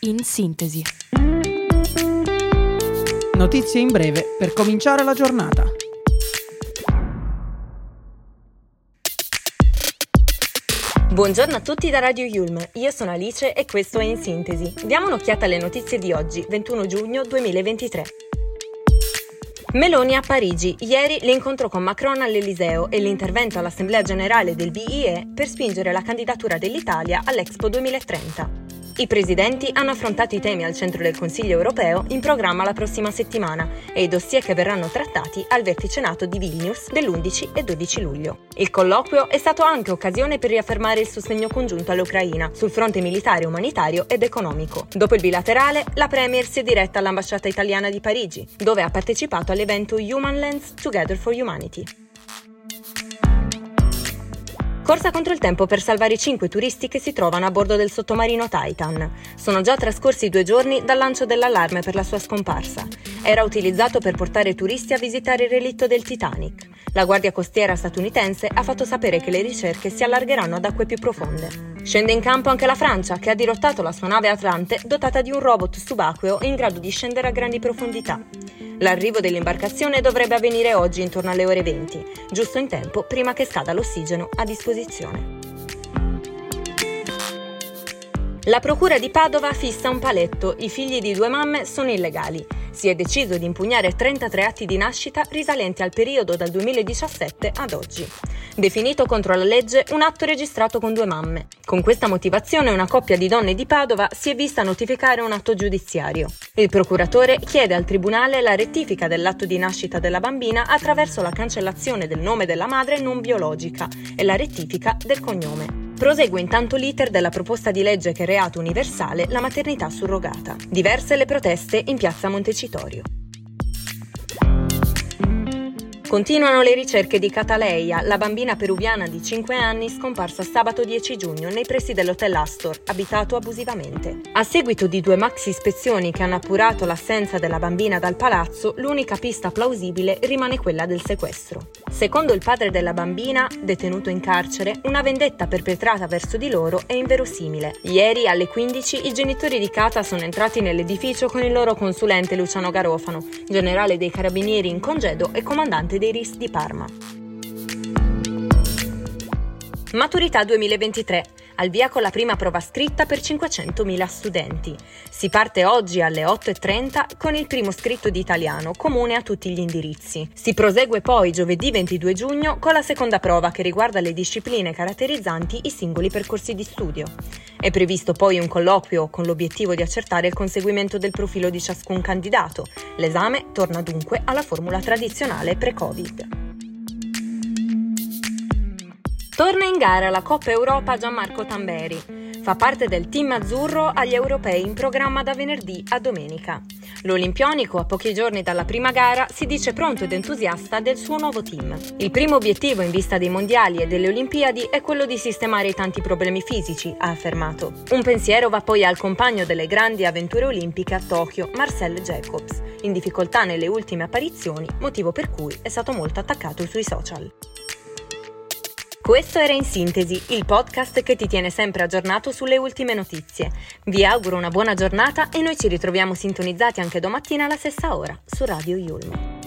in sintesi. Notizie in breve per cominciare la giornata. Buongiorno a tutti da Radio Yulm, io sono Alice e questo è In Sintesi. Diamo un'occhiata alle notizie di oggi, 21 giugno 2023. Meloni a Parigi. Ieri l'incontro con Macron all'Eliseo e l'intervento all'Assemblea generale del BIE per spingere la candidatura dell'Italia all'Expo 2030. I presidenti hanno affrontato i temi al centro del Consiglio europeo in programma la prossima settimana e i dossier che verranno trattati al vertice NATO di Vilnius dell'11 e 12 luglio. Il colloquio è stato anche occasione per riaffermare il sostegno congiunto all'Ucraina sul fronte militare, umanitario ed economico. Dopo il bilaterale, la Premier si è diretta all'ambasciata italiana di Parigi, dove ha partecipato all'evento Human Lands Together for Humanity. Corsa contro il tempo per salvare i cinque turisti che si trovano a bordo del sottomarino Titan. Sono già trascorsi due giorni dal lancio dell'allarme per la sua scomparsa. Era utilizzato per portare turisti a visitare il relitto del Titanic. La Guardia Costiera statunitense ha fatto sapere che le ricerche si allargheranno ad acque più profonde. Scende in campo anche la Francia, che ha dirottato la sua nave Atlante dotata di un robot subacqueo in grado di scendere a grandi profondità. L'arrivo dell'imbarcazione dovrebbe avvenire oggi intorno alle ore 20, giusto in tempo prima che scada l'ossigeno a disposizione. La Procura di Padova fissa un paletto, i figli di due mamme sono illegali si è deciso di impugnare 33 atti di nascita risalenti al periodo dal 2017 ad oggi. Definito contro la legge un atto registrato con due mamme. Con questa motivazione una coppia di donne di Padova si è vista notificare un atto giudiziario. Il procuratore chiede al tribunale la rettifica dell'atto di nascita della bambina attraverso la cancellazione del nome della madre non biologica e la rettifica del cognome. Prosegue intanto l'iter della proposta di legge che reato universale la maternità surrogata. Diverse le proteste in piazza Montecitorio. Continuano le ricerche di Cataleia, la bambina peruviana di 5 anni scomparsa sabato 10 giugno nei pressi dell'hotel Astor, abitato abusivamente. A seguito di due maxi ispezioni che hanno appurato l'assenza della bambina dal palazzo, l'unica pista plausibile rimane quella del sequestro. Secondo il padre della bambina, detenuto in carcere, una vendetta perpetrata verso di loro è inverosimile. Ieri alle 15 i genitori di Cata sono entrati nell'edificio con il loro consulente Luciano Garofano, generale dei carabinieri in congedo e comandante dei RIS di Parma. Maturità 2023. Al via con la prima prova scritta per 500.000 studenti. Si parte oggi alle 8.30 con il primo scritto di italiano, comune a tutti gli indirizzi. Si prosegue poi giovedì 22 giugno con la seconda prova che riguarda le discipline caratterizzanti i singoli percorsi di studio. È previsto poi un colloquio con l'obiettivo di accertare il conseguimento del profilo di ciascun candidato. L'esame torna dunque alla formula tradizionale pre-Covid. Torna in gara la Coppa Europa Gianmarco Tamberi. Fa parte del team azzurro agli europei in programma da venerdì a domenica. L'Olimpionico, a pochi giorni dalla prima gara, si dice pronto ed entusiasta del suo nuovo team. Il primo obiettivo in vista dei mondiali e delle Olimpiadi è quello di sistemare i tanti problemi fisici, ha affermato. Un pensiero va poi al compagno delle grandi avventure olimpiche a Tokyo, Marcel Jacobs, in difficoltà nelle ultime apparizioni, motivo per cui è stato molto attaccato sui social. Questo era In Sintesi, il podcast che ti tiene sempre aggiornato sulle ultime notizie. Vi auguro una buona giornata e noi ci ritroviamo sintonizzati anche domattina alla stessa ora su Radio Yulm.